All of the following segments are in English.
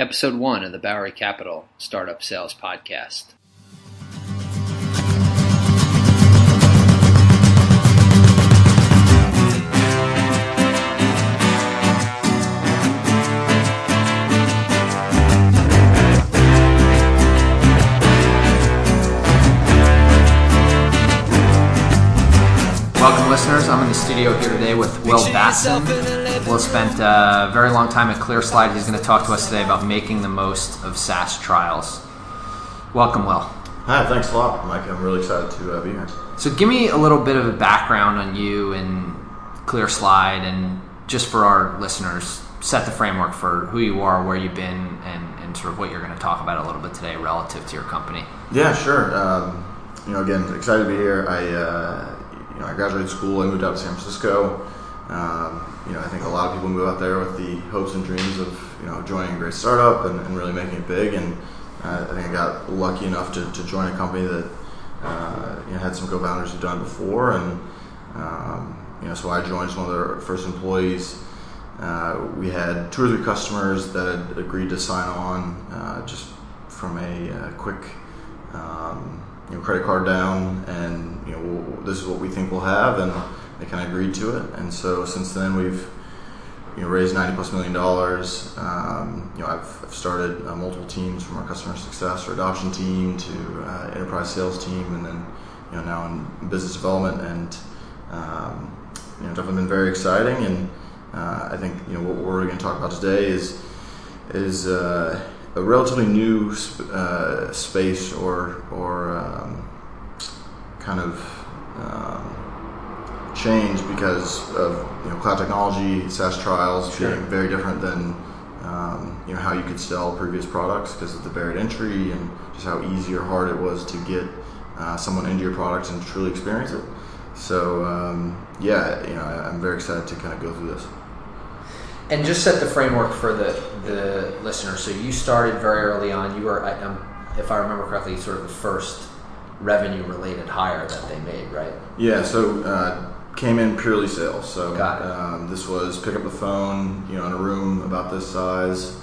Episode 1 of the Bowery Capital Startup Sales Podcast. Listeners. I'm in the studio here today with Will Batson. Will spent a very long time at ClearSlide. He's going to talk to us today about making the most of SaaS trials. Welcome, Will. Hi, thanks a lot, Mike. I'm really excited to uh, be here. So, give me a little bit of a background on you and ClearSlide, and just for our listeners, set the framework for who you are, where you've been, and, and sort of what you're going to talk about a little bit today relative to your company. Yeah, sure. Um, you know, again, excited to be here. I, uh, you know, I graduated school. I moved out to San Francisco. Um, you know, I think a lot of people move out there with the hopes and dreams of you know joining a great startup and, and really making it big. And uh, I think I got lucky enough to, to join a company that uh, you know, had some co-founders who'd done it before, and um, you know, so I joined as one of their first employees. Uh, we had two or three customers that had agreed to sign on uh, just from a uh, quick. Um, you know, credit card down, and you know, we'll, this is what we think we'll have, and they kind of agreed to it. And so since then, we've you know raised ninety plus million dollars. Um, you know, I've, I've started uh, multiple teams from our customer success or adoption team to uh, enterprise sales team, and then you know now in business development, and um, you know, definitely been very exciting. And uh, I think you know what we're going to talk about today is is uh, a relatively new uh, space or or um, kind of um, change because of you know cloud technology, SaaS trials Sure. being very different than um, you know how you could sell previous products because of the barrier to entry and just how easy or hard it was to get uh, someone into your product and truly experience it. So um, yeah, you know I, I'm very excited to kind of go through this. And just set the framework for the, the listener. So you started very early on. You were, I- um, if I remember correctly, sort of the first revenue related hire that they made, right? Yeah, so uh, came in purely sales. So. Um, this was pick up the phone, you know, in a room about this size.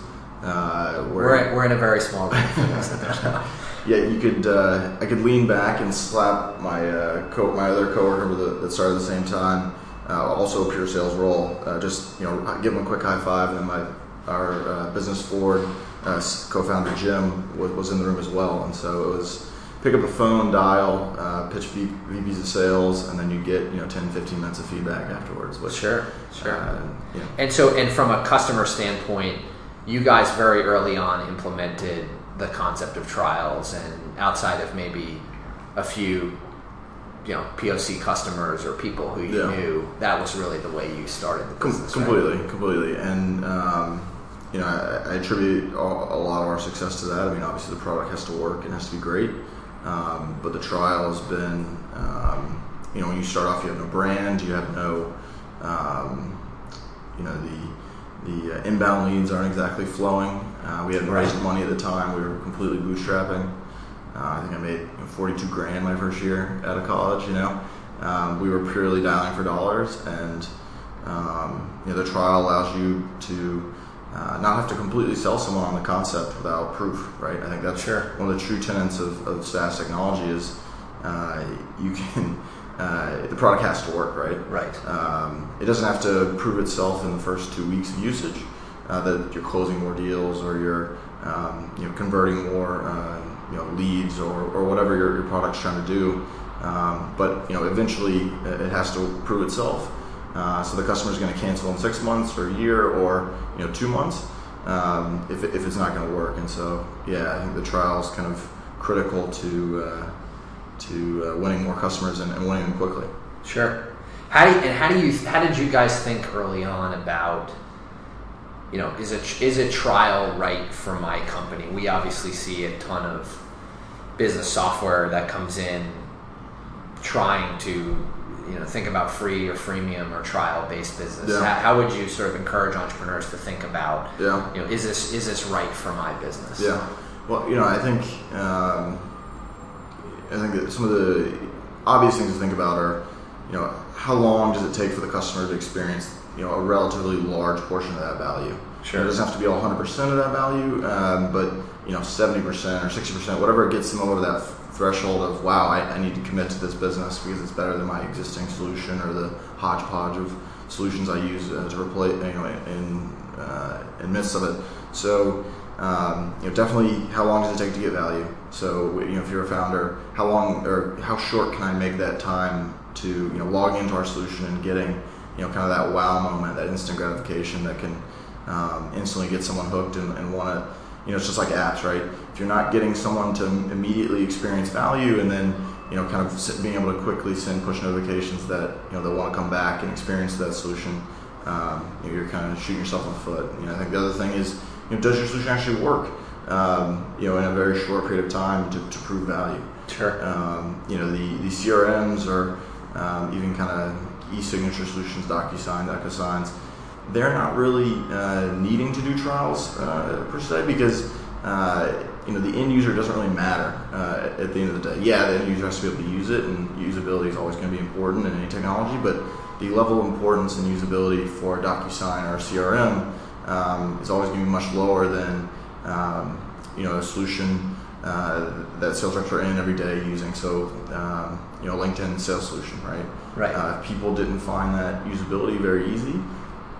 Uh, We're, we're in a very small room for those that don't know. yeah, you could uh, I could lean back and slap my uh, co- my other coworker that started at the same time. Uh, also a pure sales role. Uh, just you know, give him a quick high five, and then my our uh, business forward uh, co-founder Jim was, was in the room as well, and so it was pick up a phone, dial, uh, pitch v- VPs of sales, and then you get you know 10, 15 minutes of feedback afterwards. Which, Sure, sure. Uh, yeah. And so, and from a customer standpoint, you guys very early on implemented the concept of trials, and outside of maybe a few, you know, POC customers or people who you Yeah. knew, that was really the way you started the Com- business. right? completely, completely, and um, you know, I, I attribute a, a lot of our success to that. I mean, obviously, the product has to work and has to be great, um, but the trial has been, um, you know, when you start off, you have no brand, you have no, um, you know, the the uh, inbound leads aren't exactly flowing. Uh, we hadn't raised money at the time; we were completely bootstrapping. Uh, I think I made you know, 42 grand my first year out of college. You know, um, we were purely dialing for dollars, and um, you know, the trial allows you to uh, not have to completely sell someone on the concept without proof, right? I think that's Sure. one of the true tenets of, of SaaS technology is uh, you can uh, the product has to work, right? Right. Um, it doesn't have to prove itself in the first two weeks of usage uh, that you're closing more deals or you're um, you know converting more uh, you know leads or, or whatever your, your product's trying to do. Um, but you know eventually it has to prove itself. Uh, so the customer's going to cancel in six months or a year or you know two months um, if, if it's not going to work. And so yeah, I think the trial is kind of critical to uh, to uh, winning more customers and, and winning them quickly. Sure. How do you, and how do you how did you guys think early on about you know is a is a trial right for my company? We obviously see a ton of business software that comes in trying to you know think about free or freemium or trial based business. Yeah. How, how would you sort of encourage entrepreneurs to think about Yeah. you know is this is this right for my business? Yeah. Well, you know, I think um, I think that some of the obvious things to think about are, you know, how long does it take for the customer to experience, you know, a relatively large portion of that value? Sure. It doesn't have to be all 100% of that value, um, but you know, 70% or 60%, whatever it gets them over that threshold of wow, I, I, need to commit to this business because it's better than my existing solution or the hodgepodge of solutions I use uh, to replace, you know, in uh, in midst of it. So. Um, you know, definitely, how long does it take to get value? So, you know, if you're a founder, how long or how short can I make that time to you know log into our solution and getting you know kind of that wow moment, that instant gratification that can um, instantly get someone hooked and, and want to you know it's just like apps, right? If you're not getting someone to immediately experience value and then you know kind of being able to quickly send push notifications that you know they'll want to come back and experience that solution, um, you know, you're kind of shooting yourself in the foot. You know, I think the other thing is you know does your solution actually work? Um, you know, in a very short period of time to, to prove value. Sure. Um, you know, the, the CRMs or um, even kind of e-signature solutions, DocuSign, DocuSigns, they're not really uh, needing to do trials uh, per se because uh, you know the end user doesn't really matter uh, at the end of the day. Yeah, the end user has to be able to use it, and usability is always going to be important in any technology. But the level of importance and usability for DocuSign or CRM um, is always going to be much lower than um, you know a solution uh, that sales reps are in every day using. So, um, you know, LinkedIn sales solution, right? Right. Uh, if people didn't find that usability very easy,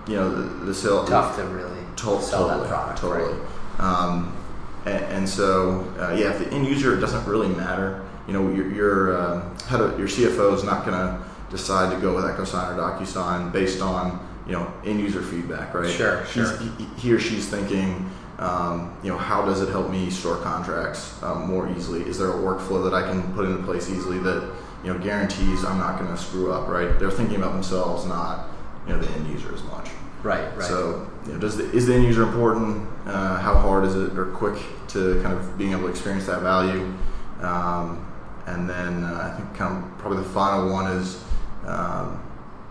you know, the, the sale tough to really to- sell totally, that product. Totally. Right? Um, and, and, so, uh, yeah, if the end user it doesn't really matter, you know, your your uh, head of, your CFO is not going to decide to go with EchoSign or DocuSign based on you know end user feedback, right? Sure, sure. He, he or she's thinking um, you know, how does it help me store contracts um, more easily? Is there a workflow that I can put into place easily that you know guarantees I'm not going to screw up? Right? They're thinking about themselves, not you know the end user as much. Right. Right. So, you know, does the, is the end user important? Uh, how hard is it, or quick to kind of being able to experience that value? Um, and then uh, I think kind of probably the final one is, um,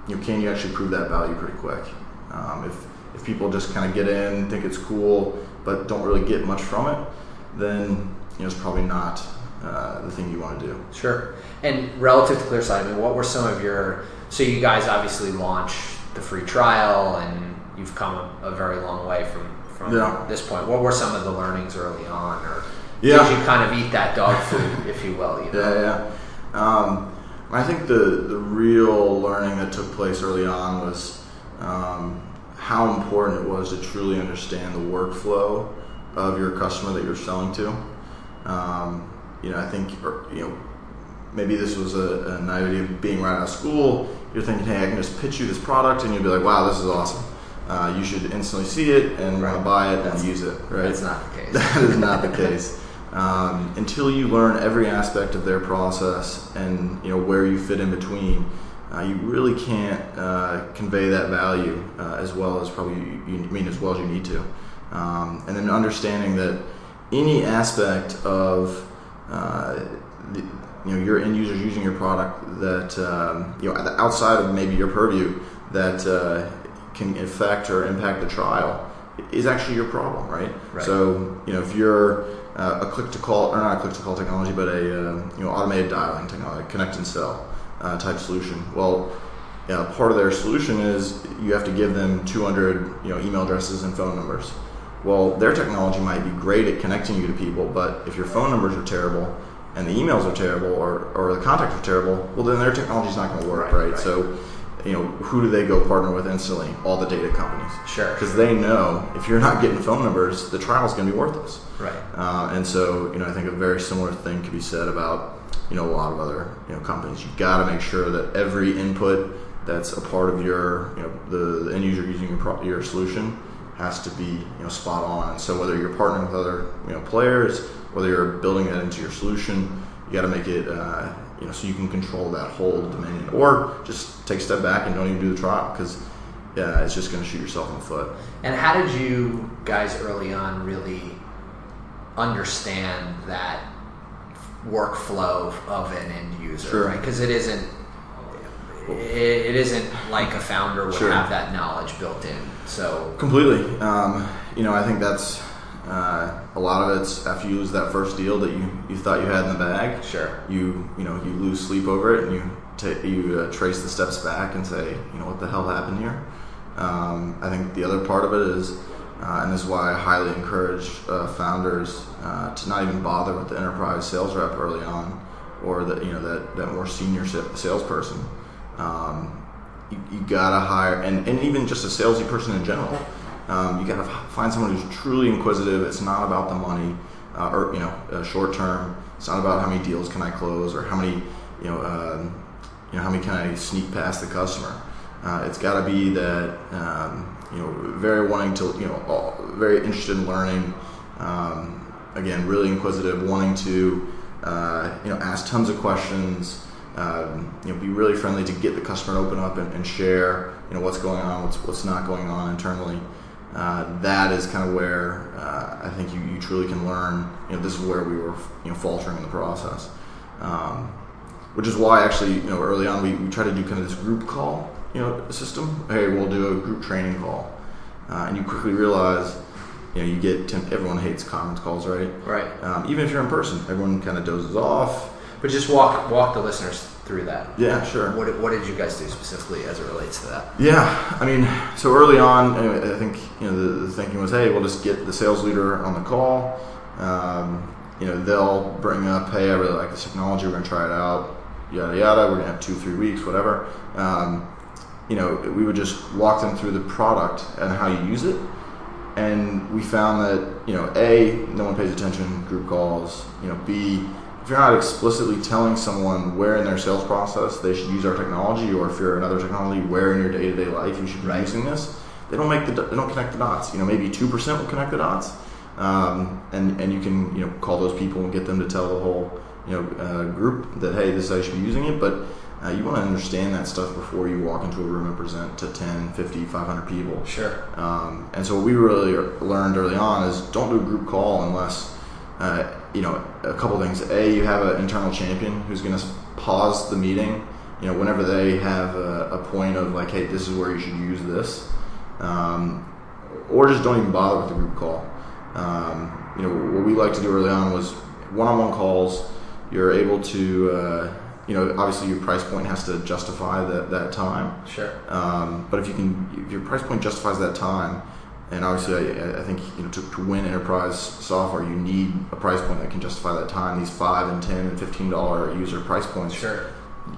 you know, can you actually prove that value pretty quick? Um, if if people just kind of get in, think it's cool, but don't really get much from it, then you know it's probably not uh, the thing you want to do. Sure. And relative to ClearSlide, I mean, what were some of your? So you guys obviously launched the free trial, and you've come a, a very long way from from Yeah. this point. What were some of the learnings early on, or Yeah. did you kind of eat that dog food, if you will? You know? Yeah, yeah. Um, I think the the real learning that took place early on was um, how important it was to truly understand the workflow of your customer that you're selling to. Um, you know, I think or, you know maybe this was a, a naivety of being right out of school. You're thinking, hey, I can just pitch you this product, and you'll be like, wow, this is awesome. Uh, you should instantly see it and Right. buy it That's- and use it. Right? That's not the case. That is not the case. Um, until you learn every aspect of their process and you know where you fit in between, uh, you really can't uh, convey that value uh, as well as probably you, you mean as well as you need to. Um, and then understanding that any aspect of uh, the, you know your end users using your product that um, you know outside of maybe your purview that uh, can affect or impact the trial is actually your problem, right? Right. So you know if you're uh, a click to call or not a click to call technology, but a um, you know automated dialing technology, connect and sell uh, type solution. Well, yeah, part of their solution is you have to give them 200 you know email addresses and phone numbers. Well, their technology might be great at connecting you to people, but if your phone numbers are terrible and the emails are terrible or, or the contacts are terrible, well, then their technology is not going to work, Right, right? right. So, you know, who do they go partner with instantly? All the data companies. Sure. Because they know if you're not getting phone numbers, the trial is going to be worthless. Right. Uh, and so, you know, I think a very similar thing could be said about, you know, a lot of other, you know, companies. You've got to make sure that every input that's a part of your, you know, the, the end user using your, pro- your solution has to be, you know, spot on. And so whether you're partnering with other, you know, players, whether you're building that into your solution, you got to make it, uh, you know, so you can control that whole dominion, or just take a step back and don't even do the trial because, yeah, it's just going to shoot yourself in the foot. And how did you guys early on really understand that workflow of an end user, Sure. right? Because it isn't it, it isn't like a founder would Sure. have that knowledge built in. So Completely. Um, you know, I think that's uh, a lot of it's after you lose that first deal that you, you thought you had in the bag. Sure. You you know you lose sleep over it and you ta you uh, trace the steps back and say you know what the hell happened here. Um, I think the other part of it is Uh, and this is why I highly encourage uh, founders uh, to not even bother with the enterprise sales rep early on, or the you know that, that more senior salesperson. Um, you, you, gotta hire, and, and even just a salesy person in general. Um, you gotta find someone who's truly inquisitive. It's not about the money, uh, or you know, uh, short term. It's not about how many deals can I close or how many, you know, um, you know, how many can I sneak past the customer. Uh, it's got to be that um, you know, very wanting to, you know, all, very interested in learning. Um, again, really inquisitive, wanting to, uh, you know, ask tons of questions. Um, you know, be really friendly to get the customer to open up and, and, share, you know, what's going on, what's what's not going on internally. Uh, that is kind of where uh, I think you, you truly can learn. You know, this is where we were, you know, faltering in the process. Um, which is why actually, you know, early on we, we tried to do kind of this group call you know system. Hey, we'll do a group training call, uh, and you quickly realize you know you get everyone hates conference calls, right? Right. Um, even if you're in person, everyone kind of dozes off. But just walk walk the listeners through that. Yeah, sure. What, what did you guys do specifically as it relates to that? Yeah, I mean, so early on, I think you know the, the thinking was, hey, we'll just get the sales leader on the call. Um, you know, they'll bring up, hey, I really like this technology. We're going to try it out. Yada yada. We're going to have two, three weeks, whatever. Um, you know, we would just walk them through the product and how you use it. And we found that, you know, A, no one pays attention, group calls, you know, B, if you're not explicitly telling someone where in their sales process they should use our technology, or if you're another technology, where in your day to day life you should be right. using this, they don't make the they don't connect the dots. You know, maybe two percent will connect the dots, um, and and you can you know call those people and get them to tell the whole you know uh, group that hey, this is how you should be using it. But uh, you want to understand that stuff before you walk into a room and present to 10, 50, 500 people. Sure. Um, and so what we really learned early on is don't do a group call unless, uh, you know, a couple things. A, you have an internal champion who's going to pause the meeting, you know, whenever they have a, a, point of like, hey, this is where you should use this. Um, or just don't even bother with the group call. Um, you know, what we like to do early on was one-on-one calls. You're able to uh, you know, obviously your price point has to justify that, that time. Sure. Um, but if you can, if your price point justifies that time, and obviously I, I think you know to, to, win enterprise software, you need a price point that can justify that time. These five and ten and fifteen dollar user price points. Sure.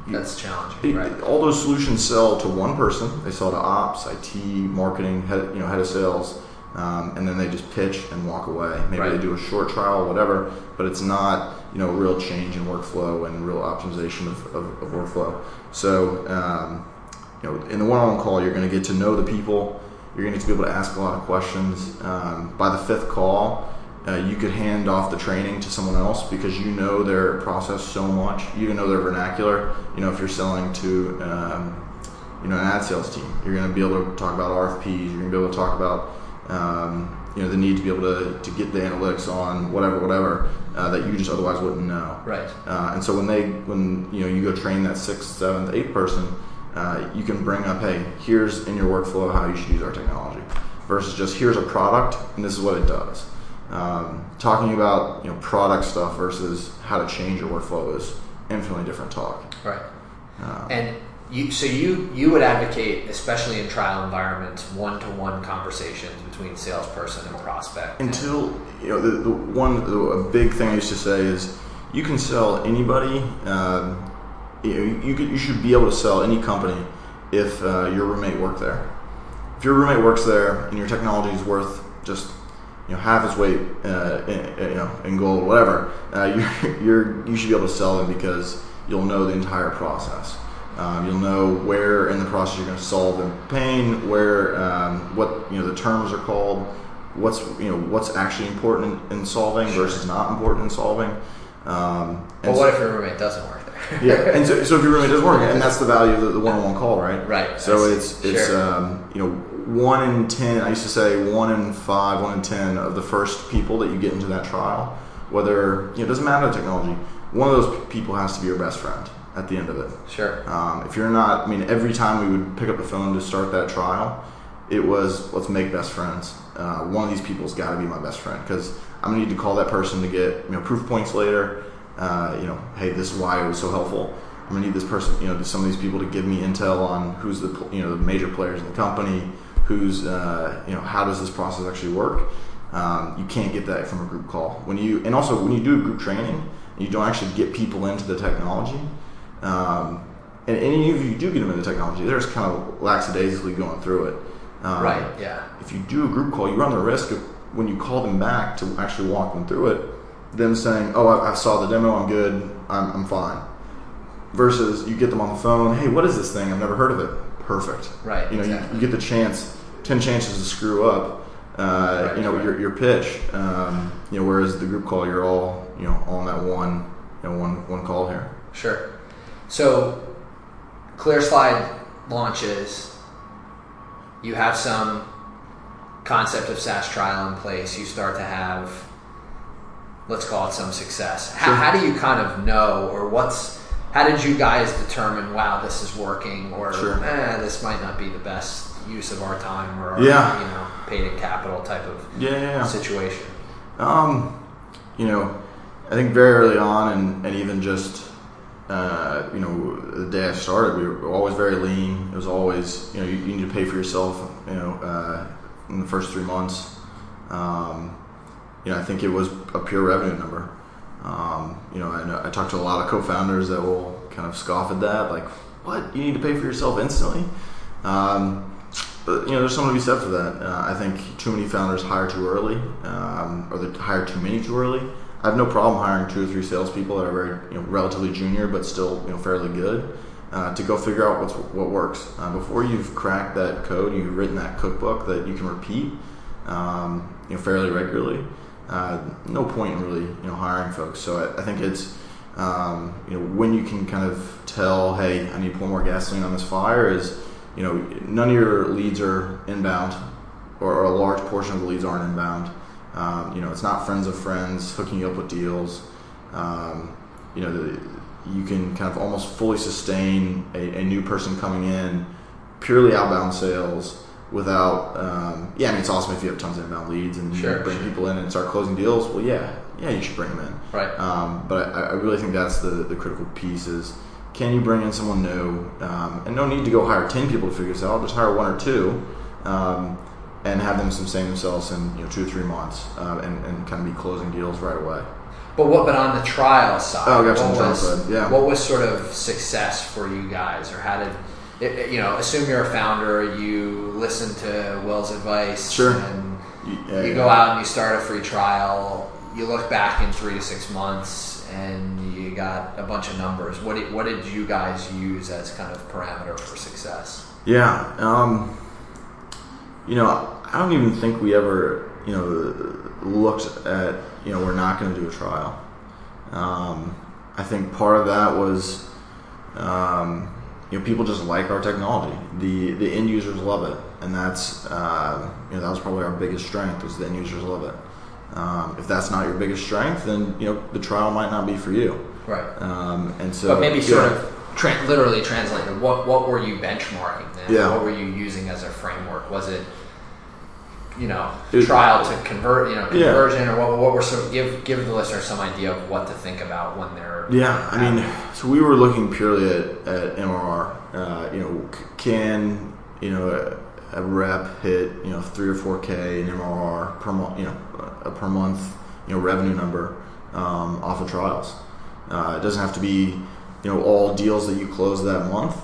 That's challenging. It, right? All those solutions sell to one person. They sell to ops, IT, marketing, head, you know, head of sales. Um, and then they just pitch and walk away. Maybe right. they do a short trial, whatever, but it's not you know real change in workflow and real optimization of, of, of workflow. So um, you know in the one-on-one call, you're going to get to know the people. You're going to be able to ask a lot of questions. Um, by the fifth call, uh, you could hand off the training to someone else because you know their process so much. You know their vernacular. You know if you're selling to um, you know an ad sales team, you're going to be able to talk about RFPs. You're going to be able to talk about um, you know the need to be able to, to get the analytics on whatever whatever uh, that you just otherwise wouldn't know. Right. Uh, and so when they when you know you go train that sixth, seventh, eighth person, uh, you can bring up, hey, here's in your workflow how you should use our technology, versus just here's a product and this is what it does. Um, talking about you know product stuff versus how to change your workflow is infinitely different talk. Right. Uh, and you, so you you would advocate, especially in trial environments, one to one conversations between salesperson and prospect. Until you know the, the one the, a big thing I used to say is you can sell anybody. Um, you, you, you should be able to sell any company if uh, your roommate worked there. If your roommate works there and your technology is worth just you know half its weight uh, in, you know in gold, whatever, uh, you're, you're you should be able to sell them because you'll know the entire process. Um, you'll know where in the process you're going to solve the pain, where um, what you know the terms are called, what's you know what's actually important in, solving versus not important in solving. Um, well, what so, if your roommate doesn't work? Yeah, and so, so, if your roommate doesn't work, and that's the value of the, the one-on-one call, right? Right. So it's it's sure. um, you know one in ten. I used to say one in five, one in ten of the first people that you get into that trial, whether you know it doesn't matter the technology. One of those people has to be your best friend at the end of it. Sure. Um, if you're not, I mean, every time we would pick up the phone to start that trial, it was let's make best friends. Uh, one of these people's got to be my best friend because I'm gonna need to call that person to get you know proof points later. Uh, you know, hey, this is why it was so helpful. I'm gonna need this person, you know, some of these people to give me intel on who's the you know the major players in the company, who's uh, you know how does this process actually work. Um, you can't get that from a group call. When you and also when you do a group training, you don't actually get people into the technology. Um, and, and even if you do get them into technology, they're just kind of lackadaisically going through it. Um, Right, yeah. If you do a group call, you run the risk of when you call them back to actually walk them through it, them saying, "Oh, I, I saw the demo. I'm good. I'm, I'm fine." Versus you get them on the phone. Hey, what is this thing? I've never heard of it. Perfect. Right, You know, exactly. you, you get the chance, ten chances to screw up. Uh, Right, you know right. your, your pitch. Um, you know, whereas the group call, you're all you know on that one you know one one call here. Sure. So, ClearSlide launches. You have some concept of SaaS trial in place. You start to have, let's call it some success. How, Sure. how do you kind of know, or what's, how did you guys determine, wow, this is working, or Sure. eh, this might not be the best use of our time, or our, Yeah. you know, paid in capital type of Yeah, yeah, yeah. situation? Um, you know, I think very early on, and, and even just uh, you know the day I started, we were always very lean. It was always you know you, you need to pay for yourself. You know, uh, in the first three months, um, you know I think it was a pure revenue number. Um, you know, I, I talked to a lot of co-founders that will kind of scoff at that, like, "What? You need to pay for yourself instantly?" Um, but you know, there's something to be said for that. Uh, I think too many founders hire too early, um, or they hire too many too early. I have no problem hiring two or three salespeople that are very, you know, relatively junior but still, you know, fairly good uh, to go figure out what's what works. Uh, before you've cracked that code, you've written that cookbook that you can repeat, um, you know, fairly regularly. Uh, no point in really, you know, hiring folks. So I, I think it's, um, you know, when you can kind of tell, hey, I need to pour more gasoline on this fire is, you know, none of your leads are inbound, or, or a large portion of the leads aren't inbound. Um, you know, it's not friends of friends hooking you up with deals. Um, you know, the, you can kind of almost fully sustain a, a new person coming in purely outbound sales without. Um, yeah, I mean, it's awesome if you have tons of inbound leads and you Sure, bring sure. people in and start closing deals. Well, yeah, yeah, you should bring them in. Right. Um, but I, I really think that's the, the critical piece is can you bring in someone new? Um, and no need to go hire 10 people to figure this out. Just hire one or two um, and have them sustain themselves in you know, two or three months uh, and, and kind of be closing deals right away. But what? But on the trial side, Oh, gotcha, what was side, yeah. what was sort of success for you guys, or how did it, you know? Assume you're a founder, you listen to Will's advice, Sure. and You, yeah, you yeah. go out and you start a free trial. You look back in three to six months, and you got a bunch of numbers. What did, what did you guys use as kind of parameter for success? Yeah. Um, you know, I don't even think we ever, you know, looked at, you know, we're not going to do a trial. Um, I think part of that was, um, you know, people just like our technology. The the end users love it, and that's, uh, you know, that was probably our biggest strength was the end users love it. Um, if that's not your biggest strength, then you know the trial might not be for you. Right. Um, and so, but maybe sort yeah. of tra- literally translated. What what were you benchmarking then? Yeah. What were you using as a framework? Was it you know It- trial to convert? You know Yeah. conversion or what? What were sort of give give the listener some idea of what to think about when they're Yeah, I mean, so we were looking purely at, at MRR. Uh, you know, c- can you know a, a rep hit you know three or four k in MRR per month? You know, a per month you know revenue number um, off of trials. Uh, it doesn't have to be you know all deals that you close that month.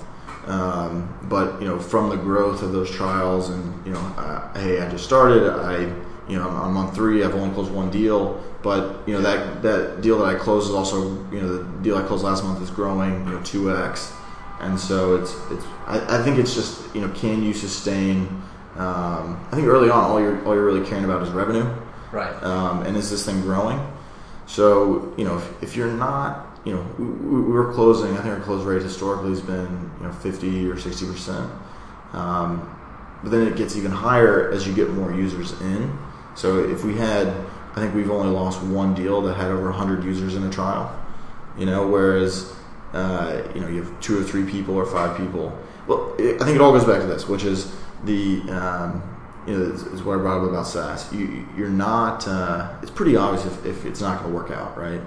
Um, but you know, from the growth of those trials, and you know, uh, hey, I just started. I, you know, I'm on month three. I've only closed one deal, but you know that that deal that I closed is also, you know, the deal I closed last month is growing, you know, two x, and so it's it's. I, I think it's just you know, can you sustain? Um, I think early on, all you're all you're really caring about is revenue right? um, and is this thing growing? So you know, if, if you're not, you know, we, we we were closing. I think our close rate historically has been you know 50 or 60 percent, um, but then it gets even higher as you get more users in. So if we had, I think we've only lost one deal that had over 100 users in a trial. You know, whereas uh, you know you have two or three people or five people. Well, it, I think it all goes back to this, which is the um, you know is what I brought up about SaaS. You you're not. Uh, it's pretty obvious if, if it's not going to work out, right?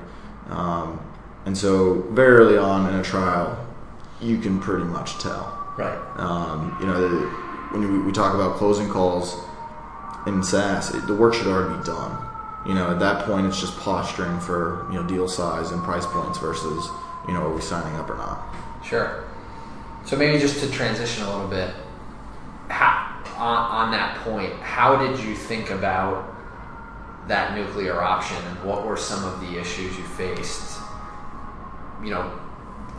Um, and so very early on in a trial, you can pretty much tell. Right. Um, you know, the, when we, we talk about closing calls in SaaS, it, the work should already be done. You know, at that point, it's just posturing for you know deal size and price points versus you know are we signing up or not. Sure. So maybe just to transition a little bit, how, on, on that point, how did you think about that nuclear option, and what were some of the issues you faced? You know,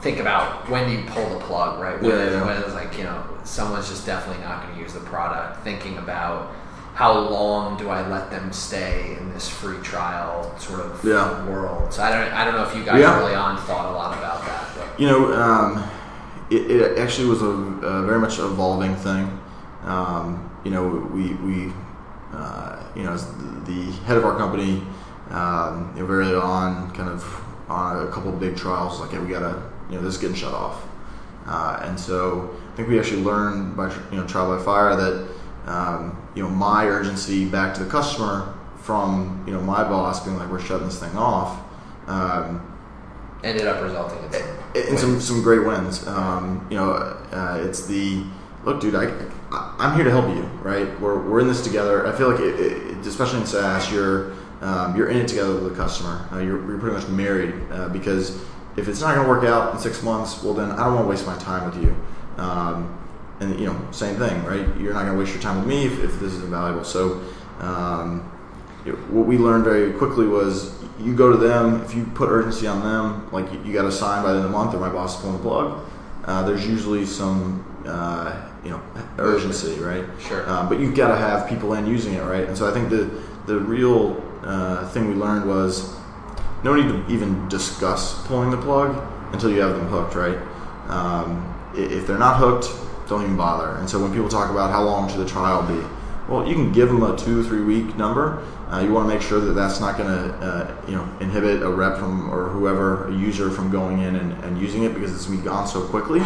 think about when do you pull the plug, right? When, Yeah, yeah. when it's like you know someone's just definitely not going to use the product. Thinking about how long do I let them stay in this free trial sort of Yeah. world? So I don't, I don't know if you guys early on thought a lot about that. But. You know, um, it, it actually was a, a very much evolving thing. Um, you know, we, we uh, you know, as the head of our company, um, you know, very early on, kind of on a couple of big trials, like, hey, we gotta, you know, this is getting shut off. Uh, and so I think we actually learned by, you know, trial by fire that, um, you know, my urgency back to the customer from, you know, my boss being like, we're shutting this thing off. Um, ended up resulting in some and some some great wins. Um, you know, uh, it's the look, dude. I, I I'm here to help you, right? We're, we're in this together. I feel like, it, it, especially in SaaS, you're um, you're in it together with the customer. Uh, you're, you're pretty much married uh, because if it's not going to work out in six months, well, then I don't want to waste my time with you. Um, and you know, same thing, right? You're not going to waste your time with me if, if this is invaluable. So. Um, know, what we learned very quickly was you go to them if you put urgency on them like you, you got to sign by the end of the month or my boss is pulling the plug uh, there's usually some uh, you know urgency right Sure. um, but you've got to have people in using it right and so i think the the real uh, thing we learned was no need to even discuss pulling the plug until you have them hooked right um, if they're not hooked don't even bother and so when people talk about how long should the trial be well, you can give them a two, three week number. Uh, you want to make sure that that's not going to, uh, you know, inhibit a rep from or whoever, a user from going in and, and using it because it's going to be gone so quickly.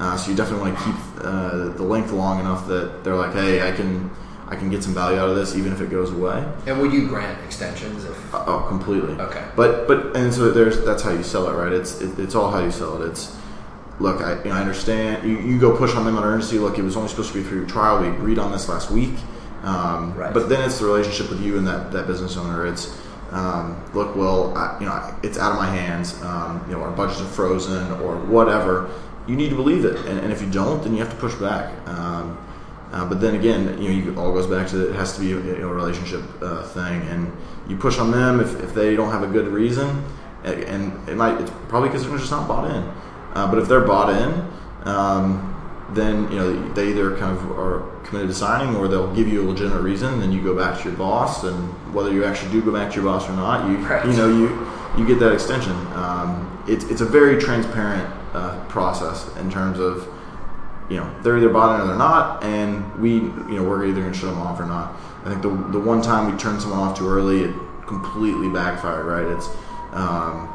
Uh, so you definitely want to keep uh, the length long enough that they're like, hey, I can, I can get some value out of this even if it goes away. And would you grant extensions if? Uh, oh, completely. Okay. But but and so there's that's how you sell it, right? It's it, it's all how you sell it. It's look, I, you know, I understand. You, you go push on them on urgency. Look, it was only supposed to be through your trial. We agreed on this last week. Um, Right. But then it's the relationship with you and that, that business owner. It's um, look, well, I, you know, it's out of my hands. Um, you know, our budgets are frozen or whatever. You need to believe it, and, and if you don't, then you have to push back. Um, uh, but then again, you know, you, it all goes back to it has to be a, you know, relationship uh, thing, and you push on them if, if they don't have a good reason, and it might it's probably because they're just not bought in. Uh, but if they're bought in, um, then you know they either kind of are committed to signing, or they'll give you a legitimate reason. Then you go back to your boss, and whether you actually do go back to your boss or not, you Right. you know you you get that extension. Um, it's it's a very transparent uh, process in terms of you know they're either bought in or they're not, and we you know we're either going to shut them off or not. I think the the one time we turned someone off too early, it completely backfired. Right? It's um,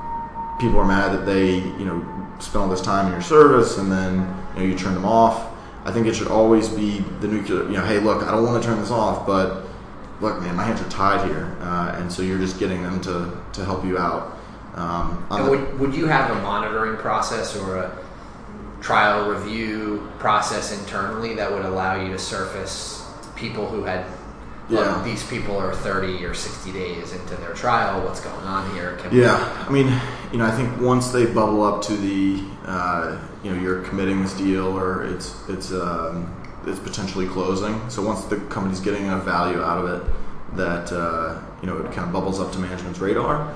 people are mad that they you know spent all this time in your service, and then you know you turn them off. I think it should always be the nuclear. You know, hey, look, I don't want to turn this off, but look, man, my hands are tied here, uh, and so you're just getting them to to help you out. Um, would, would you have a monitoring process or a trial review process internally that would allow you to surface people who had, Yeah. these people are 30 or 60 days into their trial, what's going on here? Can Yeah, I mean, you know, I think once they bubble up to the, uh, you know, you're committing this deal or it's it's um, it's potentially closing. So once the company's getting enough value out of it that uh, you know it kind of bubbles up to management's radar,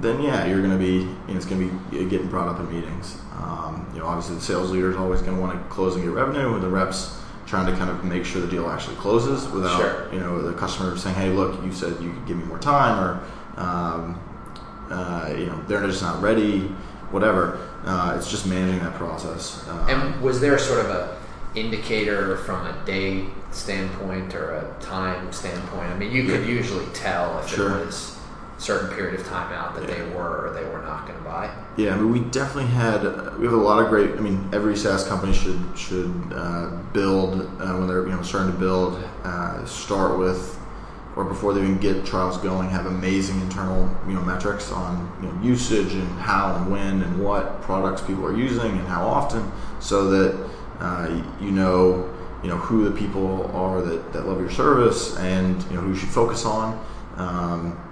then yeah, you're going to be, you know, it's going to be getting brought up in meetings. Um, you know, obviously the sales leader is always going to want to close and get revenue, and the reps trying to kind of make sure the deal actually closes without Sure. you know the customer saying, hey, look, you said you could give me more time or. Um, uh, you know they're just not ready, whatever. Uh, it's just managing that process. Uh, And was there sort of a indicator from a day standpoint or a time standpoint? I mean, you could usually tell if Sure. it was certain period of time out that they were or they were not going to buy. yeah, I mean, we definitely had we have a lot of great. I mean, every SaaS company should should uh, build uh, when they're you know starting to build. Uh, start with or before they even get trials going, have amazing internal you know metrics on you know, usage and how and when and what products people are using and how often, so that uh, you know you know who the people are that, that love your service and you know who you should focus on. Um,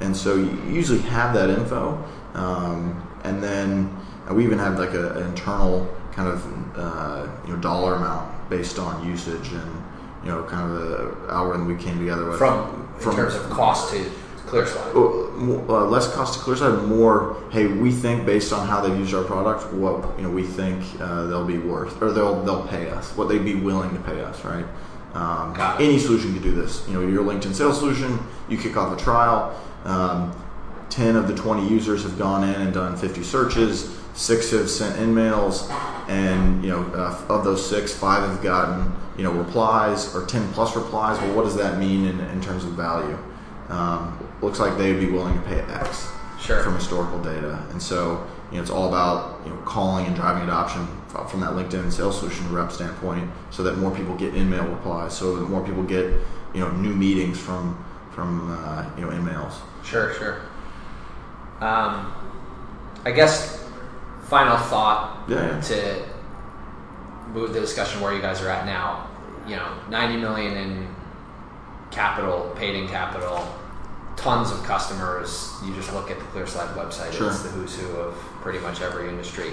and so you usually have that info, um, and then we even have like a, an internal kind of uh, you know dollar amount based on usage and you know kind of the algorithm we came together with from, in terms of cost to ClearSlide. Uh, less cost to clear ClearSlide, more. Hey, we think based on how they've used our product, what you know, we think uh, they'll be worth, or they'll they'll pay us, what they'd be willing to pay us, right? Um, any solution can do this. You know, your LinkedIn sales solution, you kick off a trial. Um, Ten of the twenty users have gone in and done fifty searches. Six have sent emails, and you know, uh, of those six, five have gotten you know replies or ten plus replies. Well, what does that mean in, in terms of value? Um, looks like they would be willing to pay X sure. from historical data. And so, you know, it's all about you know calling and driving adoption from that LinkedIn and sales solution rep standpoint, so that more people get in-mail replies, so that more people get you know new meetings from from uh, you know in-mails. Sure, sure. Um, I guess final thought yeah, yeah. to move the discussion where you guys are at now. You know, ninety million in capital, paid in capital, tons of customers. You just look at the ClearSlide website; sure. it's the who's who of pretty much every industry.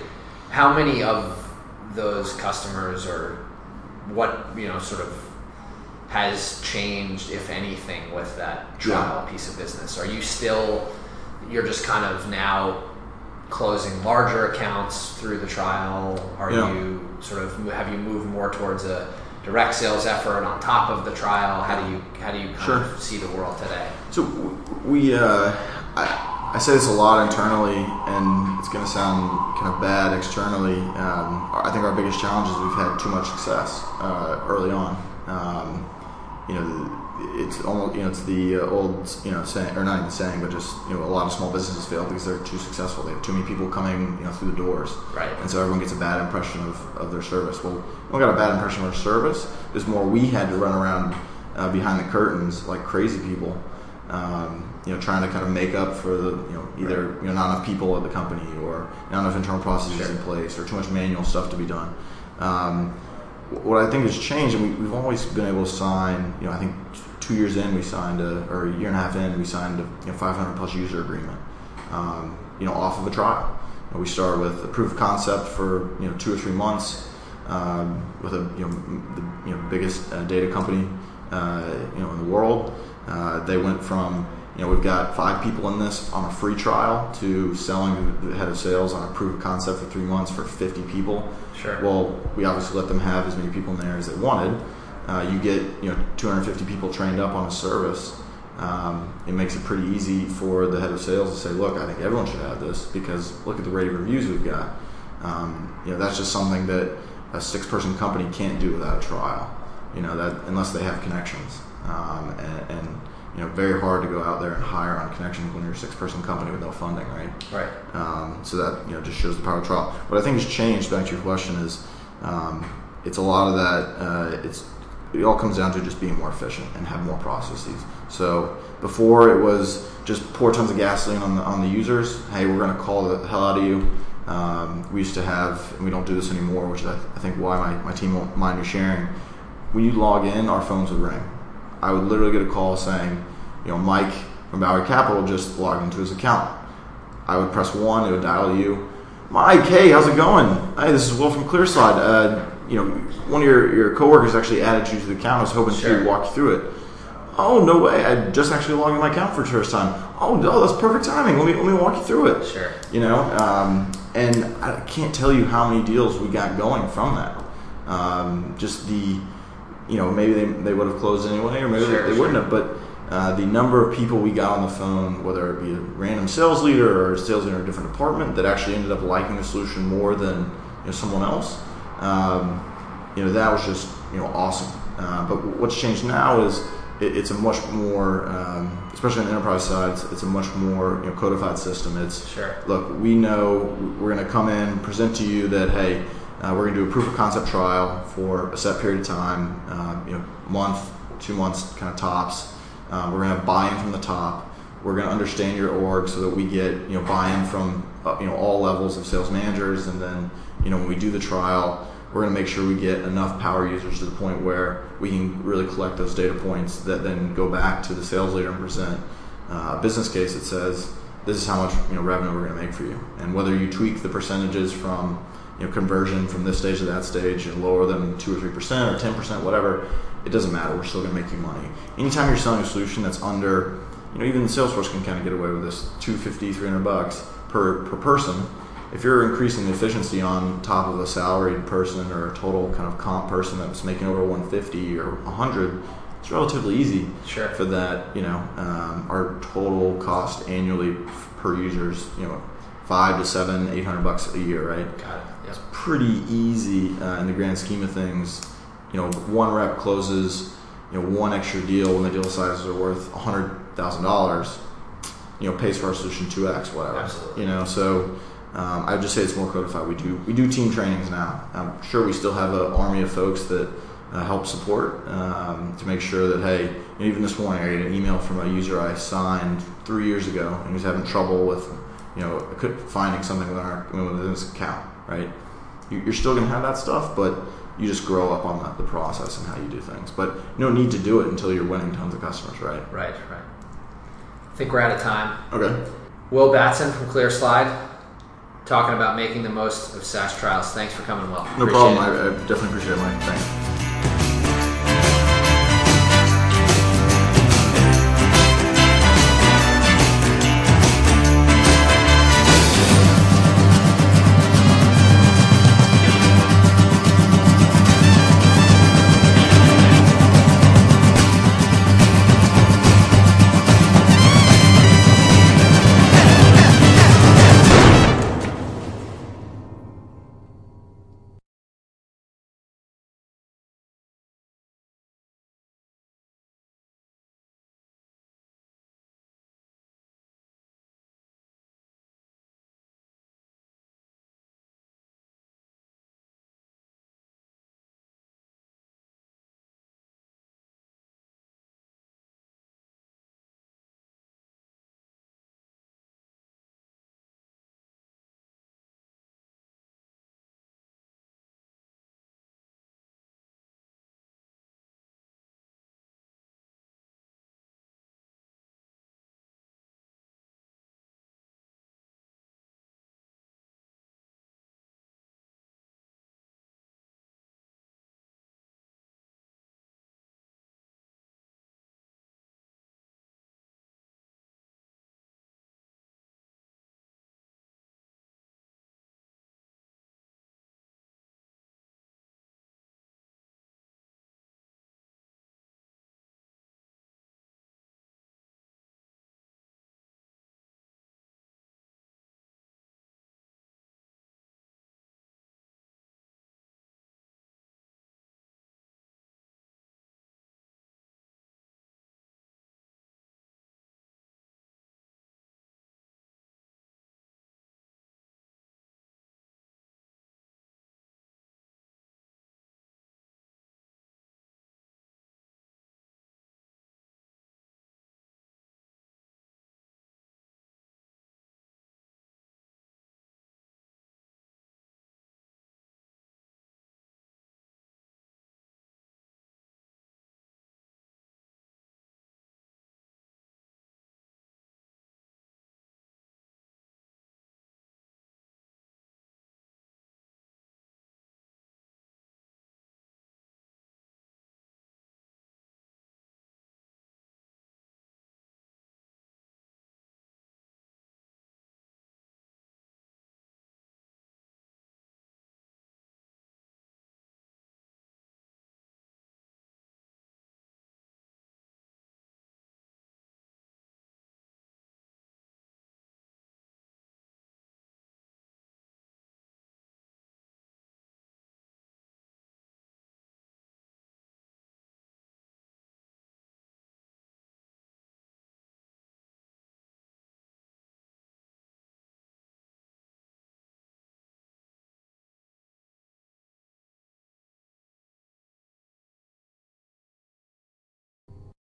How many of those customers, or what you know, sort of has changed, if anything, with that trial yeah. piece of business? Are you still you're just kind of now closing larger accounts through the trial? Are yeah. you sort of have you moved more towards a direct sales effort on top of the trial? How do you how do you kind sure. of see the world today? So we, uh, I, I, say this a lot internally, and it's going to sound kind of bad externally. Um, I think our biggest challenge is we've had too much success uh, early on. Um, you know, it's almost you know it's the uh, old you know saying or not even saying, but just you know a lot of small businesses fail because they're too successful. They have too many people coming you know through the doors, right? And so everyone gets a bad impression of, of their service. Well, we got a bad impression of our service. There's more we had to run around uh, behind the curtains like crazy people. Um, you know, trying to kind of make up for the, you know, either right. you know not enough people at the company or not enough internal processes sure. in place or too much manual stuff to be done. Um, what I think has changed, and we, have always been able to sign. You know, I think two years in, we signed a, or a year and a half in, we signed a you know, 500 plus user agreement. Um, you know, off of a trial. You know, we started with a proof of concept for you know two or three months um, with a you know the you know, biggest uh, data company uh, you know in the world. Uh, they went from you know we've got five people in this on a free trial to selling the head of sales on a proof of concept for three months for 50 people. Sure. Well, we obviously let them have as many people in there as they wanted. Uh, you get you know 250 people trained up on a service. Um, it makes it pretty easy for the head of sales to say, "Look, I think everyone should have this because look at the rate of reviews we've got." Um, you know, that's just something that a six-person company can't do without a trial. You know that unless they have connections, um, and, and, you know, very hard to go out there and hire on connections when you're a six-person company with no funding, right? Right. Um, so that you know just shows the power of trial. What I think has changed, back to your question, is um, it's a lot of that. Uh, it's it all comes down to just being more efficient and have more processes. So before it was just pour tons of gasoline on the on the users. Hey, we're going to call the hell out of you. Um, we used to have, and we don't do this anymore, which I, I think why my, my team won't mind me sharing. When you log in, our phones would ring. I would literally get a call saying, you know, Mike from Bowery Capital just logged into his account. I would press one, it would dial you. Mike, hey, how's it going? Hey, this is Will from ClearSlide. Uh, you know, one of your, your coworkers actually added you to the account. I was hoping sure. to walk you through it. Oh, no way. I just actually logged in my account for the first time. Oh, no, that's perfect timing. Let me, let me walk you through it. Sure. You know, um, and I can't tell you how many deals we got going from that. Um, just the, you know, maybe they, they would have closed anyway, or maybe sure, they, they sure. wouldn't have. But uh, the number of people we got on the phone, whether it be a random sales leader or a sales leader in a different department, that actually ended up liking the solution more than you know, someone else. Um, you know that was just you know awesome. Uh, but what's changed now is it, it's a much more, um, especially on the enterprise side, it's, it's, a much more you know, codified system. It's sure. look, we know we're going to come in, present to you that hey, uh, we're going to do a proof of concept trial for a set period of time, uh, you know, month, two months, kind of tops. Uh, we're going to buy-in from the top. We're going to understand your org so that we get you know buy-in from uh, you know all levels of sales managers, and then you know when we do the trial we're going to make sure we get enough power users to the point where we can really collect those data points that then go back to the sales leader and present uh, a business case that says this is how much you know revenue we're going to make for you, and whether you tweak the percentages from you know conversion from this stage to that stage and lower them two or three percent or ten percent, whatever, it doesn't matter. We're still going to make you money. Anytime you're selling a solution that's under, you know, even Salesforce can kind of get away with this 250, 300 bucks per per person. If you're increasing the efficiency on top of a salaried person or a total kind of comp person that was making over 150 or 100, it's relatively easy Sure. for that. You know, um, our total cost annually per user is you know five to seven, eight hundred bucks a year, right? Got it. Yes. pretty easy uh, in the grand scheme of things. You know, one rep closes, you know, one extra deal when the deal sizes are worth a hundred thousand dollars. You know, pays for our solution two x, whatever. Absolutely. You know, so um, I would just say it's more codified. We do we do team trainings now. I'm sure we still have an army of folks that uh, help support um, to make sure that hey, you know, even this morning I got an email from a user I signed three years ago and he was having trouble with you know finding something within our within his account. Right, You- you're still going to have that stuff, but you just grow up on the, the process and how you do things. But no need to do it until you're winning tons of customers. Right. Right, right. I think we're out of time. Okay. Will Batson from ClearSlide talking about making the most of SaaS trials. Thanks for coming, Will. No Appreciate problem. I, I definitely appreciate it, Mike. Thanks.